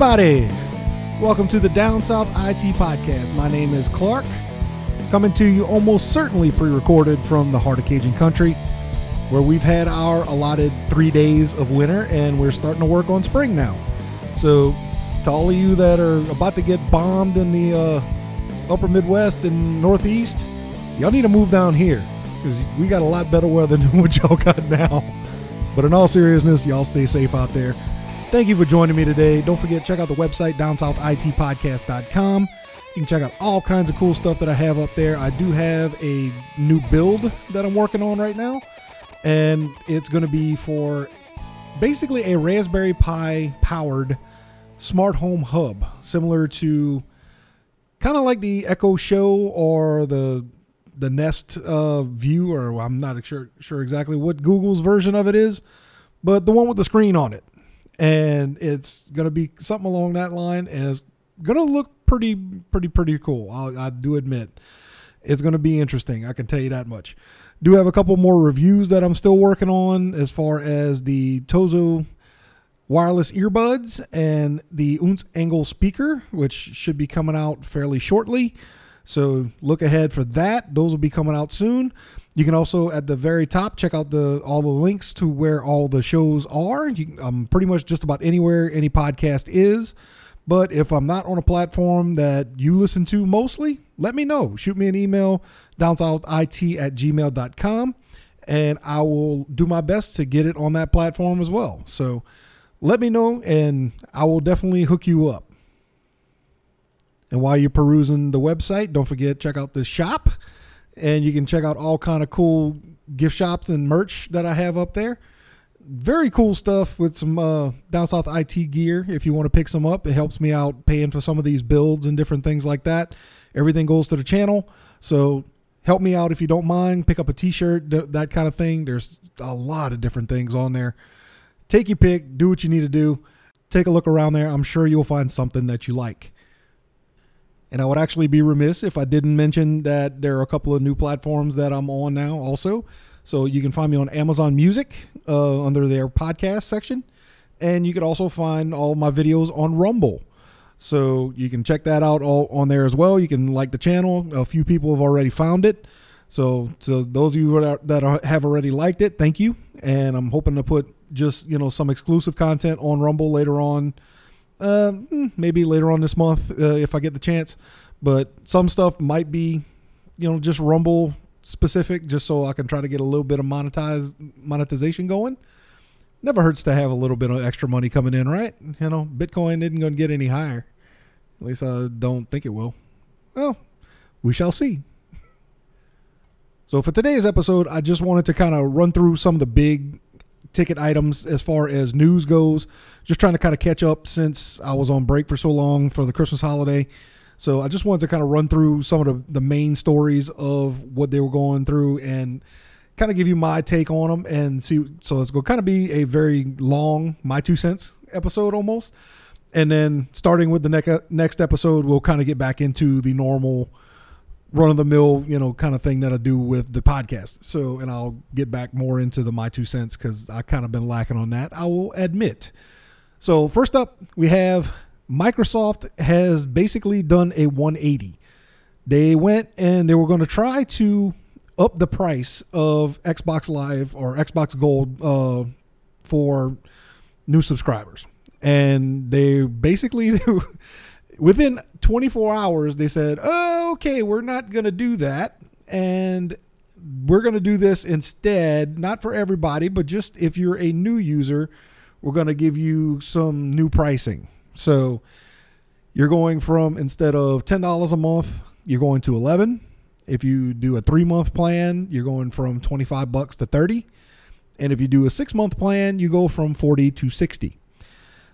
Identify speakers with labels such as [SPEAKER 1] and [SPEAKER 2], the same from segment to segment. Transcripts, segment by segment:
[SPEAKER 1] Everybody. Welcome to the Down South IT Podcast. My name is Clark, coming to you almost certainly pre recorded from the heart of Cajun Country, where we've had our allotted three days of winter and we're starting to work on spring now. So, to all of you that are about to get bombed in the uh, upper Midwest and Northeast, y'all need to move down here because we got a lot better weather than what y'all got now. But in all seriousness, y'all stay safe out there. Thank you for joining me today. Don't forget, check out the website, downsouthitpodcast.com. You can check out all kinds of cool stuff that I have up there. I do have a new build that I'm working on right now, and it's going to be for basically a Raspberry Pi powered smart home hub, similar to kind of like the Echo Show or the the Nest uh, View, or I'm not sure sure exactly what Google's version of it is, but the one with the screen on it and it's gonna be something along that line, and it's gonna look pretty, pretty, pretty cool. I'll, I do admit, it's gonna be interesting. I can tell you that much. Do have a couple more reviews that I'm still working on as far as the Tozo wireless earbuds and the Unz Angle speaker, which should be coming out fairly shortly. So look ahead for that. Those will be coming out soon. You can also at the very top check out the all the links to where all the shows are. You, um, pretty much just about anywhere any podcast is. But if I'm not on a platform that you listen to mostly, let me know. Shoot me an email, downsouthit at gmail.com, and I will do my best to get it on that platform as well. So let me know, and I will definitely hook you up. And while you're perusing the website, don't forget check out the shop, and you can check out all kind of cool gift shops and merch that I have up there. Very cool stuff with some uh, down south IT gear. If you want to pick some up, it helps me out paying for some of these builds and different things like that. Everything goes to the channel, so help me out if you don't mind. Pick up a T-shirt, that kind of thing. There's a lot of different things on there. Take your pick. Do what you need to do. Take a look around there. I'm sure you'll find something that you like. And I would actually be remiss if I didn't mention that there are a couple of new platforms that I'm on now also. So you can find me on Amazon Music uh, under their podcast section. And you can also find all my videos on Rumble. So you can check that out all on there as well. You can like the channel. A few people have already found it. So to those of you that, are, that have already liked it, thank you. And I'm hoping to put just, you know, some exclusive content on Rumble later on uh, maybe later on this month uh, if I get the chance. But some stuff might be, you know, just Rumble specific, just so I can try to get a little bit of monetize monetization going. Never hurts to have a little bit of extra money coming in, right? You know, Bitcoin isn't going to get any higher. At least I don't think it will. Well, we shall see. So for today's episode, I just wanted to kind of run through some of the big ticket items as far as news goes. Just trying to kind of catch up since I was on break for so long for the Christmas holiday. So I just wanted to kind of run through some of the, the main stories of what they were going through and kind of give you my take on them and see. So it's going to kind of be a very long, my two cents episode almost. And then starting with the next next episode, we'll kind of get back into the normal run of the mill, you know, kind of thing that I do with the podcast. So, and I'll get back more into the my two cents because I kind of been lacking on that. I will admit. So, first up, we have Microsoft has basically done a 180. They went and they were going to try to up the price of Xbox Live or Xbox Gold uh, for new subscribers, and they basically within 24 hours, they said, oh, okay, we're not going to do that. And we're going to do this instead, not for everybody, but just if you're a new user, we're going to give you some new pricing. So you're going from instead of $10 a month, you're going to 11. If you do a 3-month plan, you're going from 25 bucks to 30. And if you do a 6-month plan, you go from 40 to 60.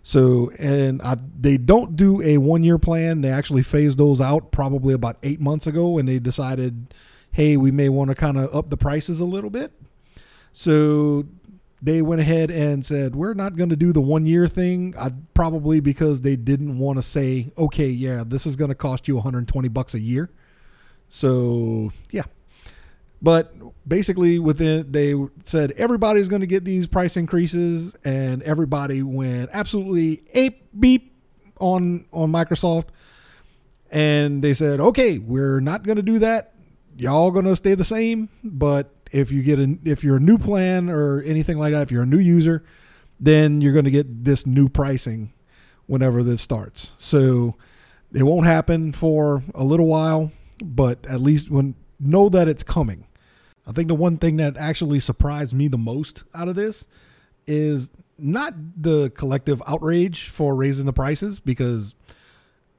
[SPEAKER 1] So, and I, they don't do a one year plan. They actually phased those out probably about eight months ago when they decided, hey, we may want to kind of up the prices a little bit. So they went ahead and said, we're not going to do the one year thing. I, probably because they didn't want to say, okay, yeah, this is going to cost you 120 bucks a year. So, yeah. But basically, within they said everybody's going to get these price increases, and everybody went absolutely ape beep on on Microsoft, and they said, okay, we're not going to do that. Y'all going to stay the same, but if you get a if you're a new plan or anything like that, if you're a new user, then you're going to get this new pricing whenever this starts. So it won't happen for a little while, but at least when know that it's coming. I think the one thing that actually surprised me the most out of this is not the collective outrage for raising the prices because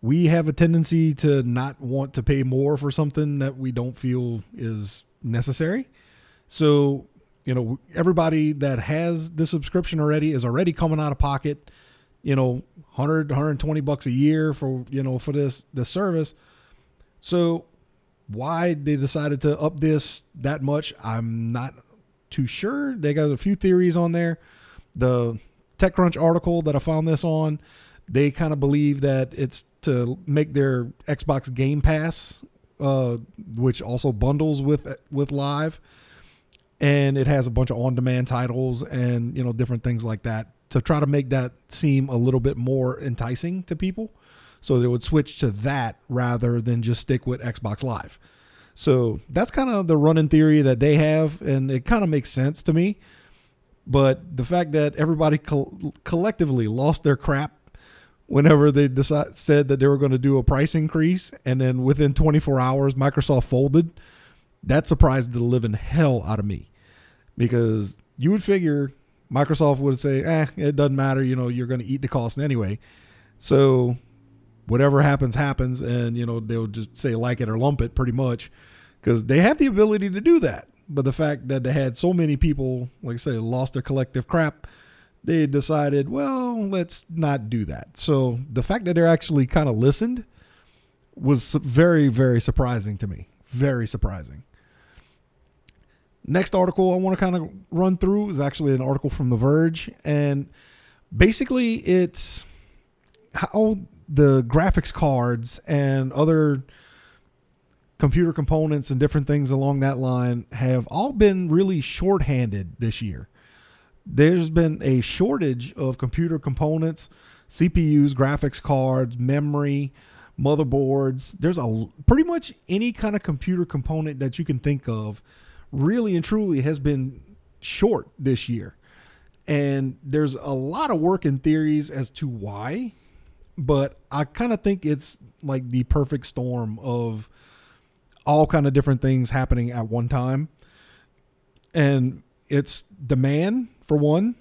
[SPEAKER 1] we have a tendency to not want to pay more for something that we don't feel is necessary. So, you know, everybody that has the subscription already is already coming out of pocket, you know, 100 120 bucks a year for, you know, for this the service. So, why they decided to up this that much, I'm not too sure. They got a few theories on there. The TechCrunch article that I found this on, they kind of believe that it's to make their Xbox Game Pass, uh, which also bundles with with Live, and it has a bunch of on-demand titles and you know different things like that to try to make that seem a little bit more enticing to people. So they would switch to that rather than just stick with Xbox Live. So that's kind of the running theory that they have, and it kind of makes sense to me. But the fact that everybody co- collectively lost their crap whenever they decide, said that they were going to do a price increase, and then within 24 hours, Microsoft folded, that surprised the living hell out of me. Because you would figure Microsoft would say, eh, it doesn't matter. You know, you're going to eat the cost anyway. So whatever happens, happens. And, you know, they'll just say like it or lump it pretty much because they have the ability to do that. But the fact that they had so many people, like I say, lost their collective crap, they decided, well, let's not do that. So the fact that they're actually kind of listened was very, very surprising to me. Very surprising. Next article I want to kind of run through is actually an article from The Verge. And basically, it's how the graphics cards and other computer components and different things along that line have all been really shorthanded this year. There's been a shortage of computer components, CPUs, graphics cards, memory, motherboards. There's a pretty much any kind of computer component that you can think of really and truly has been short this year. And there's a lot of work and theories as to why, but I kind of think it's like the perfect storm of all kind of different things happening at one time. And it's demand for one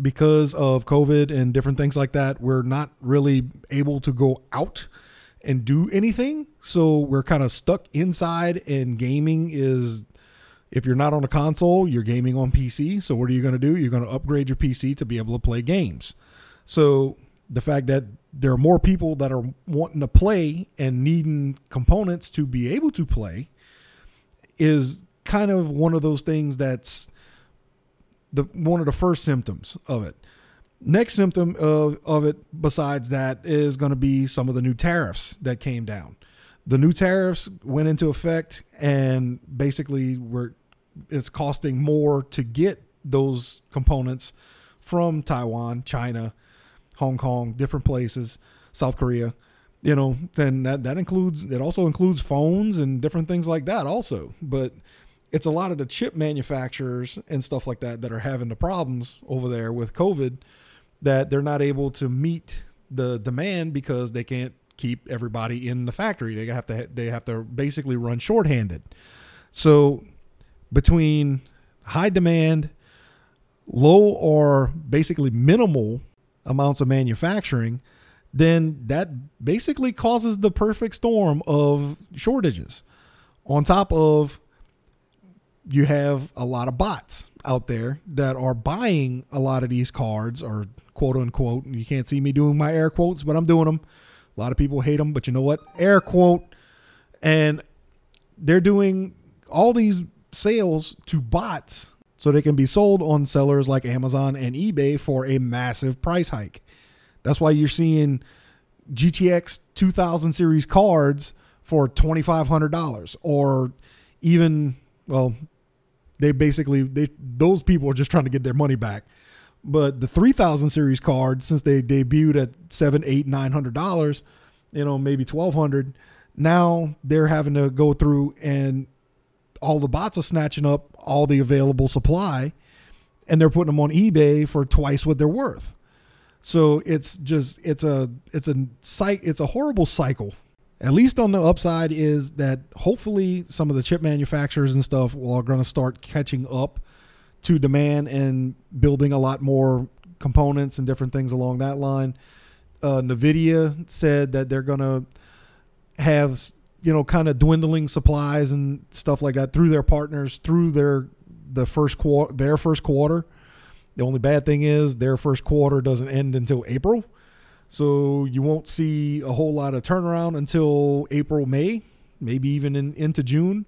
[SPEAKER 1] because of COVID and different things like that. We're not really able to go out and do anything. So we're kind of stuck inside and gaming is if you're not on a console, you're gaming on PC. So what are you going to do? You're going to upgrade your PC to be able to play games. So the fact that there are more people that are wanting to play and needing components to be able to play is kind of one of those things that's the one of the first symptoms of it. Next symptom of, of it besides that is going to be some of the new tariffs that came down. The new tariffs went into effect and basically were it's costing more to get those components from Taiwan, China, Hong Kong, different places, South Korea, you know, then that, that includes, it also includes phones and different things like that also. But it's a lot of the chip manufacturers and stuff like that that are having the problems over there with COVID that they're not able to meet the demand because they can't keep everybody in the factory. They have to, they have to basically run shorthanded. So between high demand, low or basically minimal amounts of manufacturing, then that basically causes the perfect storm of shortages. On top of you have a lot of bots out there that are buying a lot of these cards or quote unquote you can't see me doing my air quotes but i'm doing them a lot of people hate them but you know what? Air quote. And they're doing all these sales to bots so they can be sold on sellers like Amazon and eBay for a massive price hike. That's why you're seeing GTX 2000 series cards for $2,500 or even Well, they basically they those people are just trying to get their money back. But the 3000 series cards, since they debuted at seven, eight, nine hundred dollars, you know, maybe twelve hundred, now they're having to go through and all the bots are snatching up all the available supply and they're putting them on eBay for twice what they're worth. So it's just it's a it's a it's a horrible cycle. At least on the upside is that hopefully some of the chip manufacturers and stuff are going to start catching up to demand and building a lot more components and different things along that line. Uh, Nvidia said that they're going to have you know kind of dwindling supplies and stuff like that through their partners through their the first quarter their first quarter. The only bad thing is their first quarter doesn't end until April. So you won't see a whole lot of turnaround until April, May, maybe even in, into June.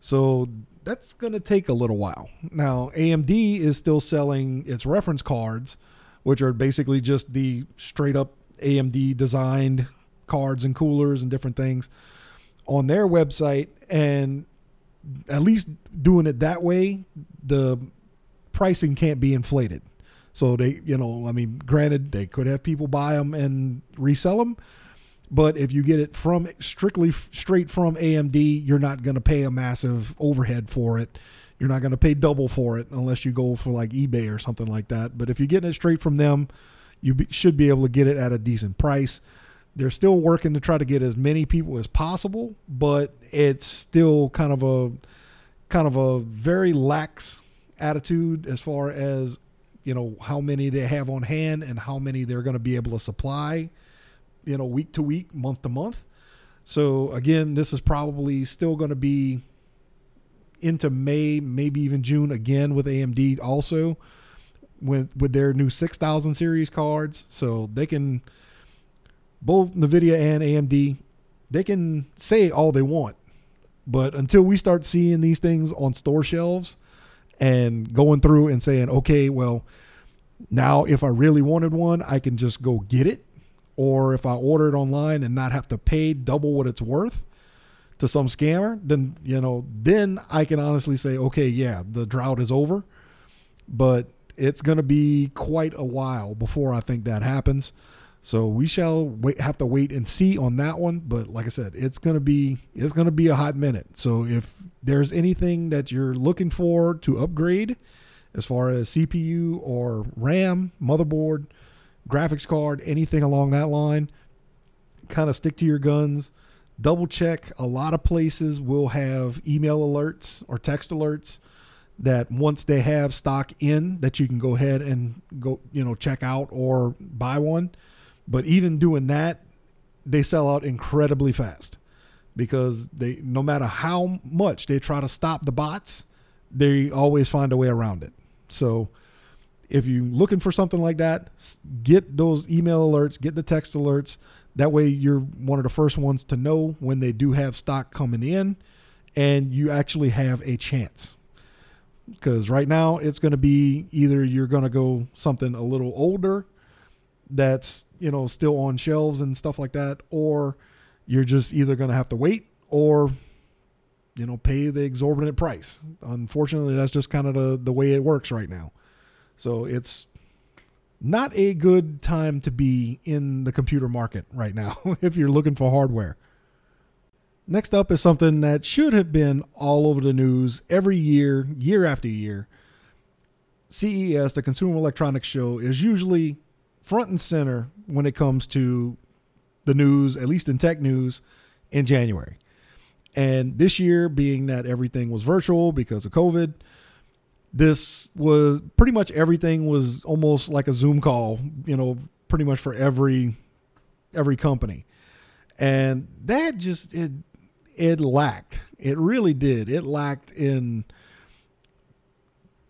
[SPEAKER 1] So that's going to take a little while. Now, AMD is still selling its reference cards, which are basically just the straight up AMD designed cards and coolers and different things on their website. And at least doing it that way, the pricing can't be inflated. So they, you know, I mean, granted, they could have people buy them and resell them, but if you get it from strictly straight from AMD, you're not going to pay a massive overhead for it. You're not going to pay double for it unless you go for like eBay or something like that. But if you're getting it straight from them, you be, should be able to get it at a decent price. They're still working to try to get as many people as possible, but it's still kind of a kind of a very lax attitude as far as you know how many they have on hand and how many they're going to be able to supply you know week to week month to month. So again this is probably still going to be into may maybe even june again with amd also with with their new 6000 series cards. So they can both nvidia and amd they can say all they want but until we start seeing these things on store shelves and going through and saying, okay, well, now if I really wanted one, I can just go get it. Or if I order it online and not have to pay double what it's worth to some scammer, then, you know, then I can honestly say, okay, yeah, the drought is over. But it's going to be quite a while before I think that happens. So we shall wait, have to wait and see on that one. But like I said, it's gonna be it's gonna be a hot minute. So if there's anything that you're looking for to upgrade, as far as CPU or RAM, motherboard, graphics card, anything along that line, kind of stick to your guns. Double check. A lot of places will have email alerts or text alerts that once they have stock in that you can go ahead and go you know check out or buy one but even doing that, they sell out incredibly fast because they no matter how much they try to stop the bots, they always find a way around it. So if you're looking for something like that, get those email alerts, get the text alerts. That way you're one of the first ones to know when they do have stock coming in and you actually have a chance. Because right now it's going to be either you're going to go something a little older that's you know still on shelves and stuff like that or you're just either going to have to wait or you know pay the exorbitant price. Unfortunately that's just kind of the, the way it works right now. So it's not a good time to be in the computer market right now if you're looking for hardware. Next up is something that should have been all over the news every year year after year. CES, the Consumer Electronics Show, is usually front and center when it comes to the news, at least in tech news, in January. And this year, being that everything was virtual because of COVID, this was pretty much everything was almost like a Zoom call, you know, pretty much for every every company. And that just it it lacked. It really did. It lacked in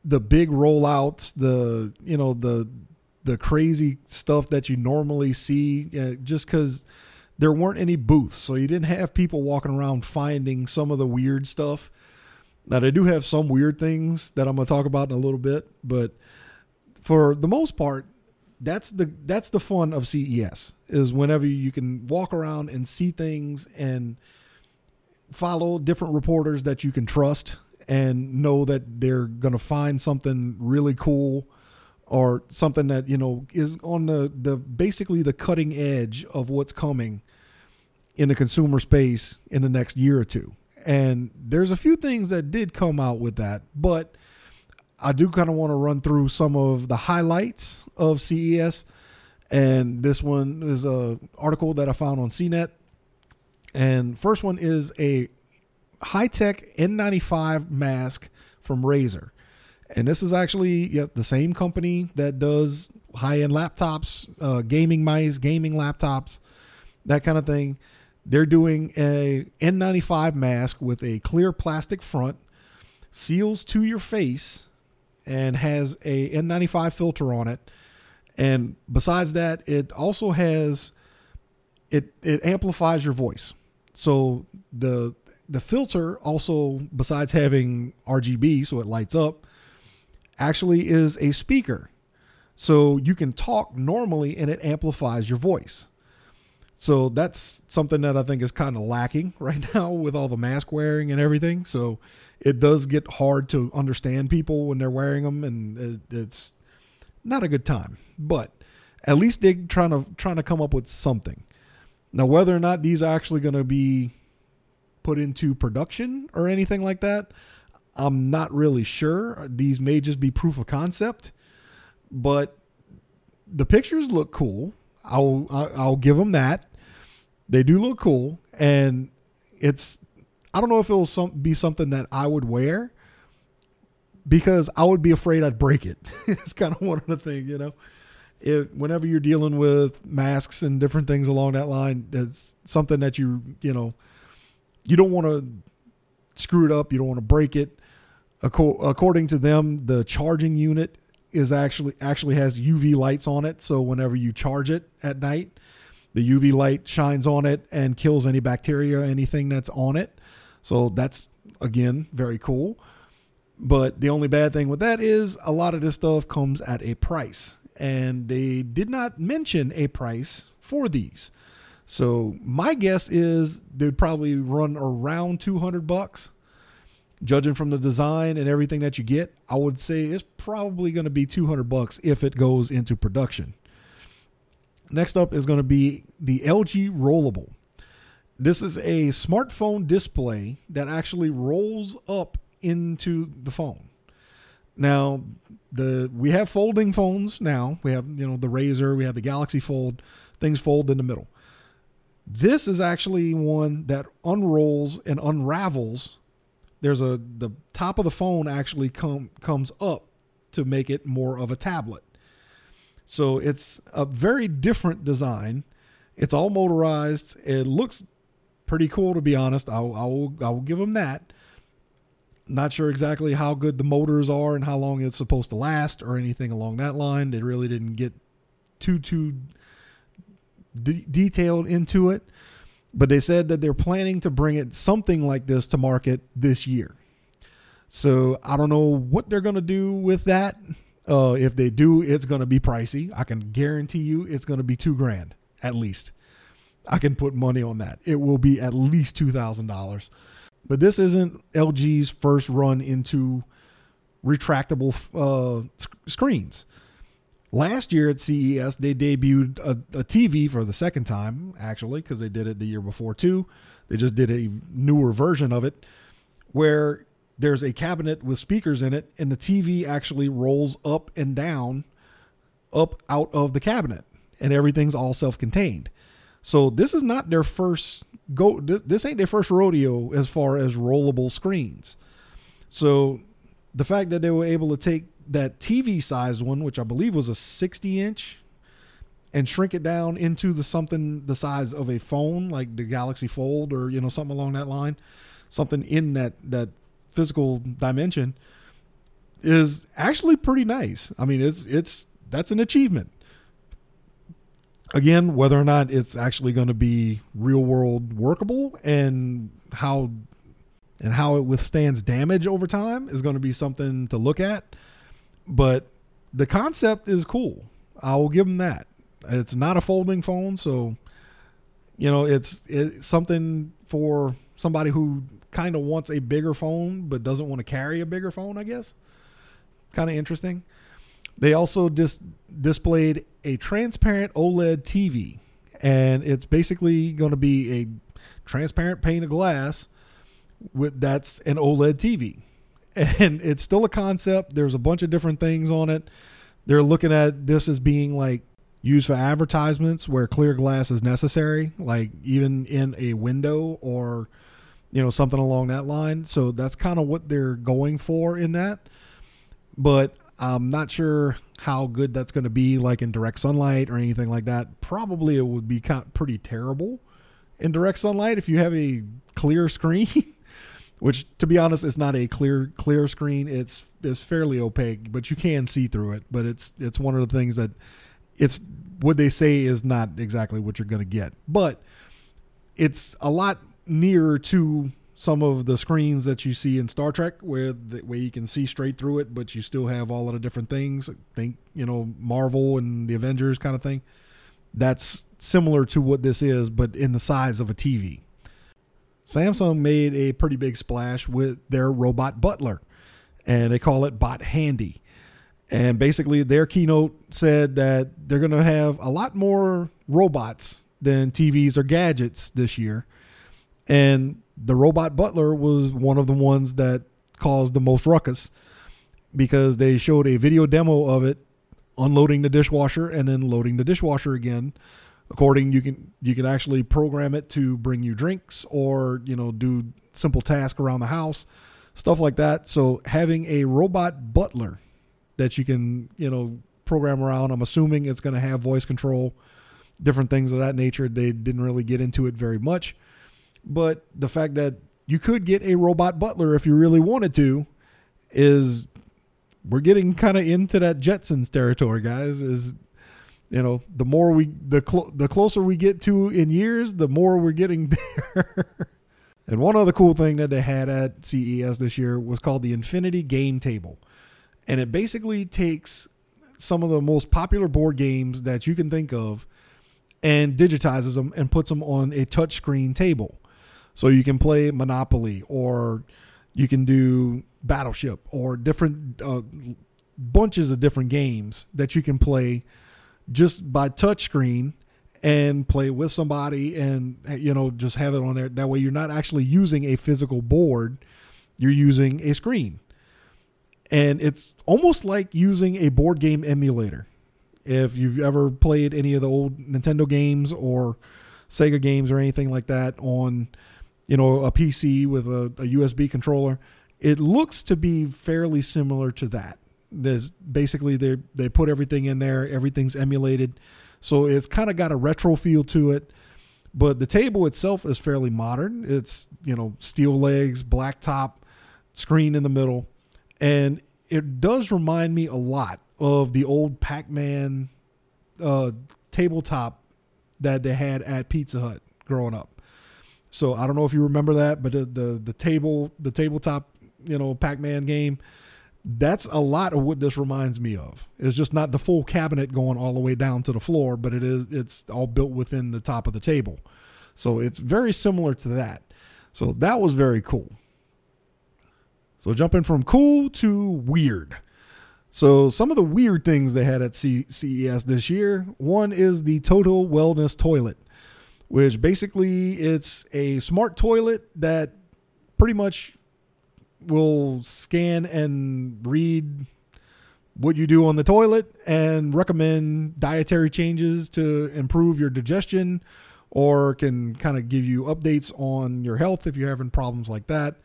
[SPEAKER 1] the big rollouts, the you know, the the crazy stuff that you normally see uh, just because there weren't any booths. So you didn't have people walking around finding some of the weird stuff. Now, they do have some weird things that I'm going to talk about in a little bit, but for the most part, that's the that's the fun of CES is whenever you can walk around and see things and follow different reporters that you can trust and know that they're going to find something really cool or something that you know is on the the basically the cutting edge of what's coming in the consumer space in the next year or two. And there's a few things that did come out with that, but I do kind of want to run through some of the highlights of CES. And this one is a article that I found on CNET. And first one is a high-tech N95 mask from Razer. And this is actually yeah, the same company that does high-end laptops, uh, gaming mice, gaming laptops, that kind of thing. They're doing a N95 mask with a clear plastic front, seals to your face, and has a N95 filter on it. And besides that, it also has it it amplifies your voice. So the the filter also besides having RGB so it lights up actually is a speaker. So you can talk normally and it amplifies your voice. So that's something that I think is kind of lacking right now with all the mask wearing and everything. So it does get hard to understand people when they're wearing them, and it, it's not a good time. But at least they're trying to trying to come up with something. Now, whether or not these are actually going to be put into production or anything like that, I'm not really sure. These may just be proof of concept, but the pictures look cool. I'll I'll give them that. They do look cool, and it's I don't know if it'll some, be something that I would wear because I would be afraid I'd break it. it's kind of one of the things, you know. If whenever you're dealing with masks and different things along that line, that's something that you you know you don't want to screw it up. You don't want to break it. According to them, the charging unit is actually actually has UV lights on it. So whenever you charge it at night, the UV light shines on it and kills any bacteria, anything that's on it. So that's again very cool. But the only bad thing with that is a lot of this stuff comes at a price, and they did not mention a price for these. So my guess is they'd probably run around 200 bucks judging from the design and everything that you get, I would say it's probably going to be 200 bucks if it goes into production. Next up is going to be the LG Rollable. This is a smartphone display that actually rolls up into the phone. Now, the we have folding phones now. We have, you know, the Razr, we have the Galaxy Fold, things fold in the middle. This is actually one that unrolls and unravels there's a the top of the phone actually come comes up to make it more of a tablet. So it's a very different design. It's all motorized. It looks pretty cool to be honest. I'll I'll I'll give them that. Not sure exactly how good the motors are and how long it's supposed to last or anything along that line. They really didn't get too too de- detailed into it but they said that they're planning to bring it something like this to market this year. So I don't know what they're going to do with that. Uh, if they do, it's going to be pricey. I can guarantee you it's going to be two grand at least. I can put money on that. It will be at least $2,000. But this isn't LG's first run into retractable uh, screens. Last year at CES, they debuted a, a TV for the second time, actually, because they did it the year before too. They just did a newer version of it where there's a cabinet with speakers in it, and the TV actually rolls up and down up out of the cabinet, and everything's all self contained. So this is not their first go. This, this ain't their first rodeo as far as rollable screens. So the fact that they were able to take that TV size one, which I believe was a 60 inch, and shrink it down into the something the size of a phone, like the Galaxy Fold or you know something along that line, something in that that physical dimension, is actually pretty nice. I mean, it's it's that's an achievement. Again, whether or not it's actually going to be real world workable and how and how it withstands damage over time is going to be something to look at but the concept is cool. I will give them that. It's not a folding phone, so you know it's it's something for somebody who kind of wants a bigger phone but doesn't want to carry a bigger phone, I guess. Kind of interesting. They also dis- displayed a transparent OLED TV, and it's basically going to be a transparent pane of glass with that's an OLED TV. And it's still a concept. There's a bunch of different things on it. They're looking at this as being like used for advertisements where clear glass is necessary, like even in a window or you know something along that line. So that's kind of what they're going for in that. But I'm not sure how good that's going to be like in direct sunlight or anything like that. Probably it would be kind of pretty terrible in direct sunlight if you have a clear screen. which to be honest is not a clear clear screen. It's it's fairly opaque but you can see through it. But it's it's one of the things that it's what they say is not exactly what you're going to get. But it's a lot nearer to some of the screens that you see in Star Trek where the, where you can see straight through it but you still have all of the different things. Think you know Marvel and the Avengers kind of thing. That's similar to what this is but in the size of a TV Samsung made a pretty big splash with their robot butler, and they call it Bot Handy. And basically, their keynote said that they're going to have a lot more robots than TVs or gadgets this year. And the robot butler was one of the ones that caused the most ruckus because they showed a video demo of it unloading the dishwasher and then loading the dishwasher again according you can you can actually program it to bring you drinks or you know do simple tasks around the house stuff like that. So having a robot butler that you can you know program around i'm assuming it's going to have voice control different things of that nature. They didn't really get into it very much. But the fact that you could get a robot butler if you really wanted to is we're getting kind of into that jetsons territory guys is you know, the more we the cl- the closer we get to in years, the more we're getting there. and one other cool thing that they had at CES this year was called the Infinity Game Table, and it basically takes some of the most popular board games that you can think of and digitizes them and puts them on a touchscreen table. So you can play Monopoly or you can do Battleship or different uh, bunches of different games that you can play just by touchscreen and play with somebody and you know just have it on there. That way you're not actually using a physical board. You're using a screen. And it's almost like using a board game emulator. If you've ever played any of the old Nintendo games or Sega games or anything like that on you know a PC with a, a USB controller it looks to be fairly similar to that there's basically they they put everything in there. Everything's emulated, so it's kind of got a retro feel to it. But the table itself is fairly modern. It's you know steel legs, black top, screen in the middle, and it does remind me a lot of the old Pac-Man uh, tabletop that they had at Pizza Hut growing up. So I don't know if you remember that, but the the, the table the tabletop you know Pac-Man game that's a lot of what this reminds me of. It's just not the full cabinet going all the way down to the floor, but it is it's all built within the top of the table. So it's very similar to that. So that was very cool. So jumping from cool to weird. So some of the weird things they had at CES this year, one is the Total Wellness Toilet, which basically it's a smart toilet that pretty much will scan and read what you do on the toilet and recommend dietary changes to improve your digestion or can kind of give you updates on your health if you're having problems like that.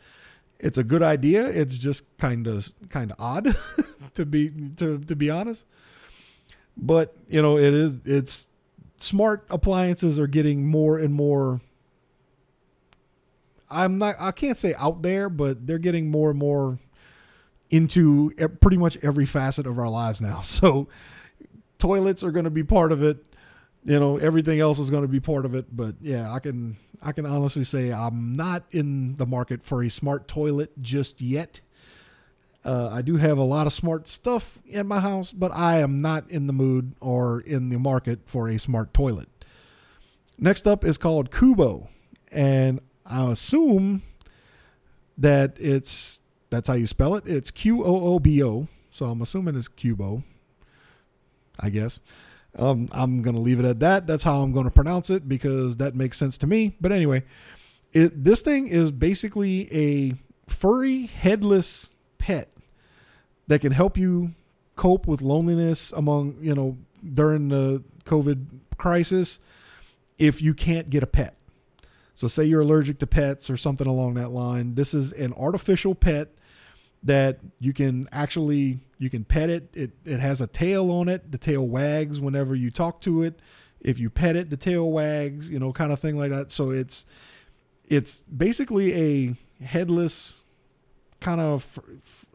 [SPEAKER 1] It's a good idea. It's just kind of kind of odd to be to to be honest. But, you know, it is it's smart appliances are getting more and more I'm not I can't say out there, but they're getting more and more into pretty much every facet of our lives now. So toilets are going to be part of it. You know, everything else is going to be part of it, but yeah, I can I can honestly say I'm not in the market for a smart toilet just yet. Uh, I do have a lot of smart stuff in my house, but I am not in the mood or in the market for a smart toilet. Next up is called Kubo, and I assume that it's that's how you spell it. It's Q O O B O. So I'm assuming it's Cubo. I guess. Um, I'm gonna leave it at that. That's how I'm gonna pronounce it because that makes sense to me. But anyway, it this thing is basically a furry headless pet that can help you cope with loneliness among you know during the COVID crisis if you can't get a pet. So say you're allergic to pets or something along that line. This is an artificial pet that you can actually you can pet it. It it has a tail on it. The tail wags whenever you talk to it. If you pet it, the tail wags, you know, kind of thing like that. So it's it's basically a headless kind of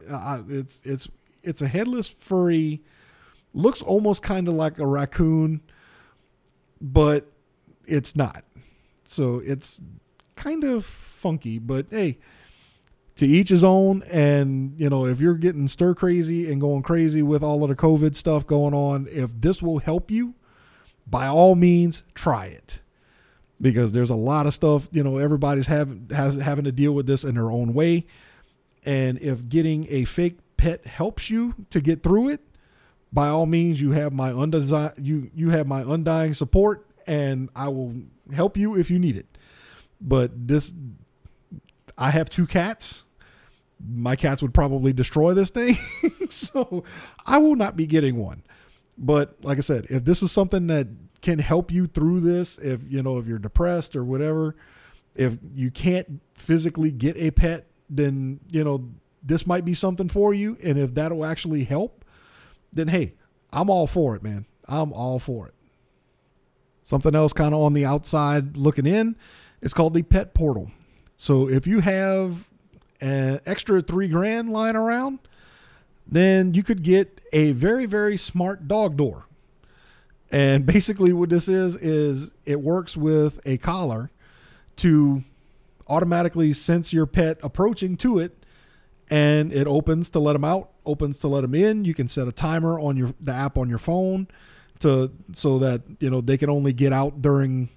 [SPEAKER 1] uh, it's it's it's a headless furry looks almost kind of like a raccoon but it's not so it's kind of funky but hey to each his own. And you know if you're getting stir crazy and going crazy with all of the covid stuff going on if this will help you by all means try it. Because there's a lot of stuff you know everybody's having has having to deal with this in their own way. And if getting a fake pet helps you to get through it by all means you have my undying you you have my undying support and I will help you if you need it but this I have two cats my cats would probably destroy this thing. so I will not be getting one. But like I said, if this is something that can help you through this, if you know, if you're depressed or whatever, if you can't physically get a pet, then you know, this might be something for you. And if that'll actually help, then hey, I'm all for it, man. I'm all for it. Something else kind of on the outside looking in, it's called the pet portal. So if you have an extra three grand lying around, then you could get a very, very smart dog door. And basically, what this is, is it works with a collar to automatically sense your pet approaching to it and it opens to let them out opens to let them in you can set a timer on your the app on your phone to so that you know they can only get out during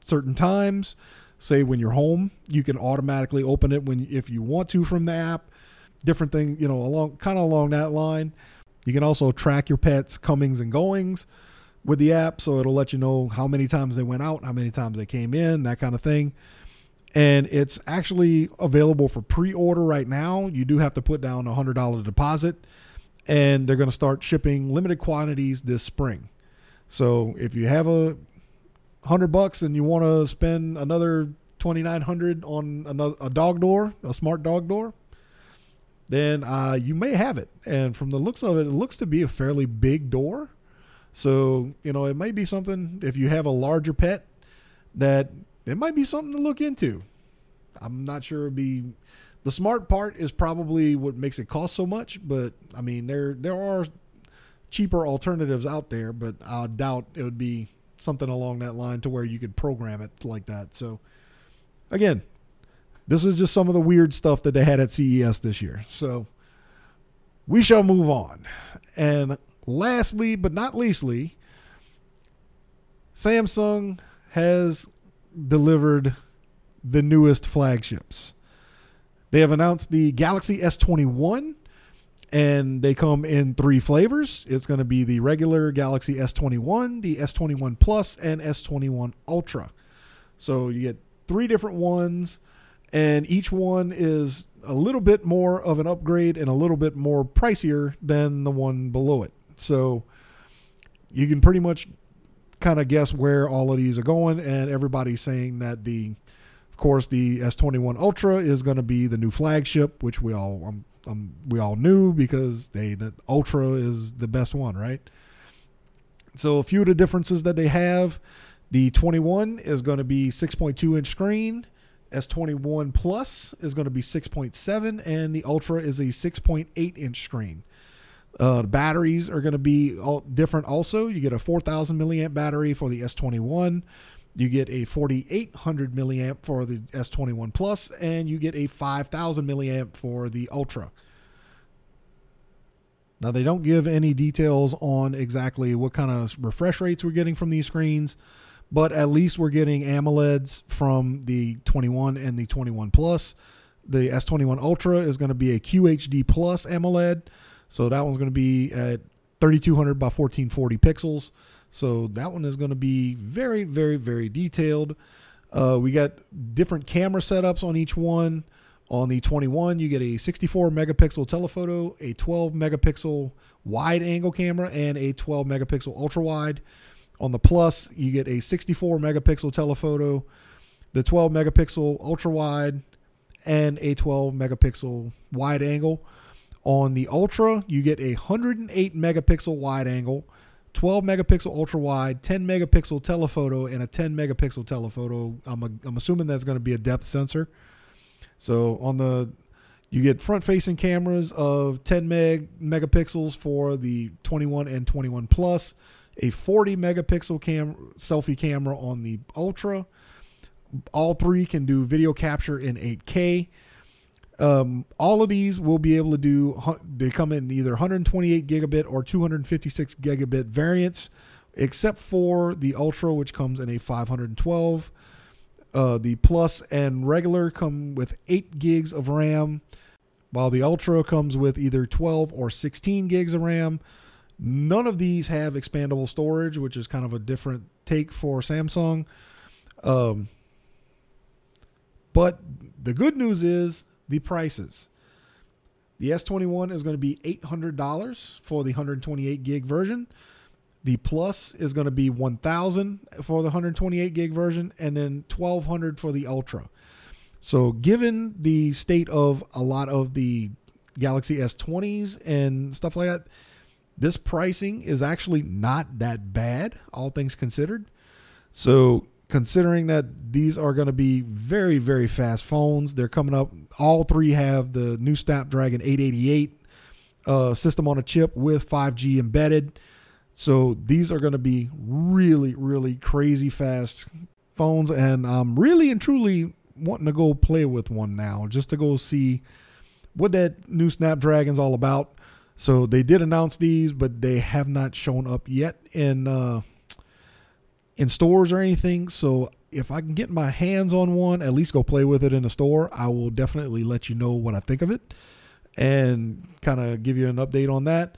[SPEAKER 1] certain times. Say when you're home you can automatically open it when if you want to from the app. Different thing you know along kind of along that line. You can also track your pets comings and goings with the app so it'll let you know how many times they went out how many times they came in that kind of thing. And it's actually available for pre-order right now. You do have to put down a hundred dollar deposit and they're going to start shipping limited quantities this spring so if you have a hundred bucks and you want to spend another twenty nine hundred on another a dog door, a smart dog door, then uh, you may have it. And from the looks of it, it looks to be a fairly big door. So you know it might be something if you have a larger pet that it might be something to look into. I'm not sure it'd be the smart part is probably what makes it cost so much, but I mean there there are cheaper alternatives out there, but I doubt it would be something along that line to where you could program it like that. So again, this is just some of the weird stuff that they had at CES this year. So we shall move on. And lastly, but not leastly, Samsung has delivered the newest flagships. They have announced the Galaxy S21 and they come in three flavors. It's going to be the regular Galaxy S21, the S21 Plus, and S21 Ultra. So you get three different ones, and each one is a little bit more of an upgrade and a little bit more pricier than the one below it. So you can pretty much kind of guess where all of these are going, and everybody's saying that the, course, the S21 Ultra is going to be the new flagship, which we all um, um, we all knew because they the Ultra is the best one, right? So a few of the differences that they have, the 21 is going to be 6.2 inch screen. S21 Plus is going to be 6.7, and the Ultra is a 6.8 inch screen. Uh, the batteries are going to be all different also. You get a 4,000 milliamp battery for the S21. You get a 4800 milliamp for the S21 Plus, and you get a 5000 milliamp for the Ultra. Now, they don't give any details on exactly what kind of refresh rates we're getting from these screens, but at least we're getting AMOLEDs from the 21 and the 21 Plus. The S21 Ultra is going to be a QHD Plus AMOLED, so that one's going to be at 3200 by 1440 pixels. So that one is going to be very, very, very detailed. Uh, we got different camera setups on each one. On the 21, you get a 64 megapixel telephoto, a 12 megapixel wide angle camera, and a 12 megapixel ultra wide. On the Plus, you get a 64 megapixel telephoto, the 12 megapixel ultra wide, and a 12 megapixel wide angle. On the Ultra, you get a 108 megapixel wide angle, 12 megapixel ultra wide, 10 megapixel telephoto, and a 10 megapixel telephoto. I'm, a, I'm assuming that's going to be a depth sensor. So on the you get front facing cameras of 10 meg megapixels for the 21 and 21 plus, a 40 megapixel cam selfie camera on the Ultra. All three can do video capture in 8K. Um, all of these will be able to do. They come in either 128 gigabit or 256 gigabit variants, except for the Ultra, which comes in a 512. Uh, the Plus and regular come with 8 gigs of RAM, while the Ultra comes with either 12 or 16 gigs of RAM. None of these have expandable storage, which is kind of a different take for Samsung. Um, but the good news is the prices. The S21 is going to be $800 for the 128 gig version. The Plus is going to be 1000 for the 128 gig version and then 1200 for the Ultra. So, given the state of a lot of the Galaxy S20s and stuff like that, this pricing is actually not that bad, all things considered. So, considering that these are going to be very, very fast phones. They're coming up. All three have the new Snapdragon 888 uh, system on a chip with 5G embedded. So these are going to be really, really crazy fast phones. And I'm really and truly wanting to go play with one now just to go see what that new Snapdragon's all about. So they did announce these, but they have not shown up yet in. Uh, in stores or anything. So if I can get my hands on one, at least go play with it in the store, I will definitely let you know what I think of it and kind of give you an update on that.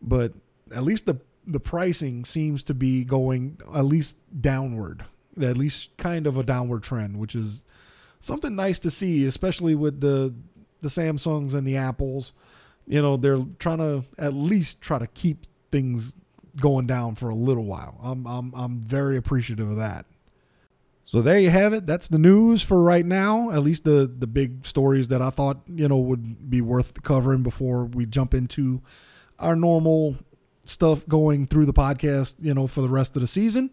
[SPEAKER 1] But at least the the pricing seems to be going at least downward, at least kind of a downward trend, which is something nice to see, especially with the the Samsungs and the Apples. You know, they're trying to at least try to keep things going down for a little while. I'm I'm I'm very appreciative of that. So there you have it. That's the news for right now. At least the the big stories that I thought you know would be worth covering before we jump into our normal stuff going through the podcast. You know for the rest of the season.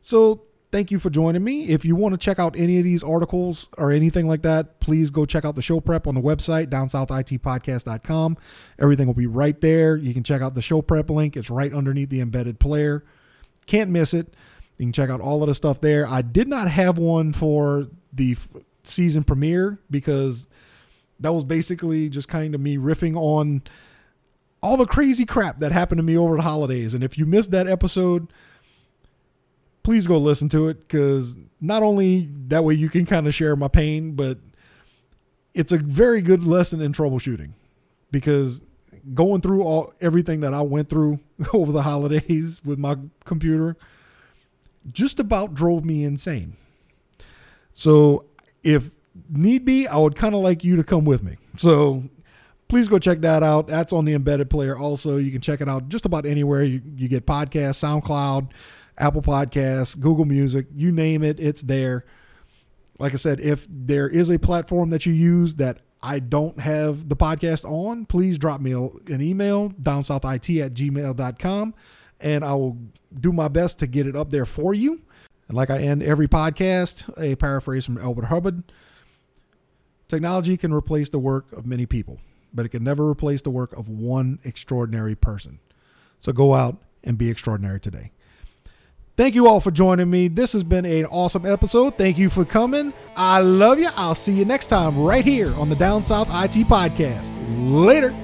[SPEAKER 1] So thank you for joining me. If you want to check out any of these articles or anything like that, please go check out the show prep on the website, downsouthitpodcast.com. Everything will be right there. You can check out the show prep link, it's right underneath the embedded player. Can't miss it. You can check out all of the stuff there. I did not have one for the f- season premiere because that was basically just kind of me riffing on all the crazy crap that happened to me over the holidays. And if you missed that episode, please go listen to it because not only that way you can kind of share my pain, but it's a very good lesson in troubleshooting because going through all everything that I went through over the holidays with my computer just about drove me insane. So if need be, I would kind of like you to come with me. So please go check that out. That's on the embedded player. Also, you can check it out just about anywhere you, you get podcasts, SoundCloud, Apple Podcasts, Google Music, you name it, it's there. Like I said, if there is a platform that you use that I don't have the podcast on, please drop me an email, downsouthit at gmail.com, and I will do my best to get it up there for you. And like I end every podcast, a paraphrase from Elbert Hubbard Technology can replace the work of many people, but it can never replace the work of one extraordinary person. So go out and be extraordinary today. Thank you all for joining me. This has been an awesome episode. Thank you for coming. I love you. I'll see you next time right here on the Down South IT Podcast. Later.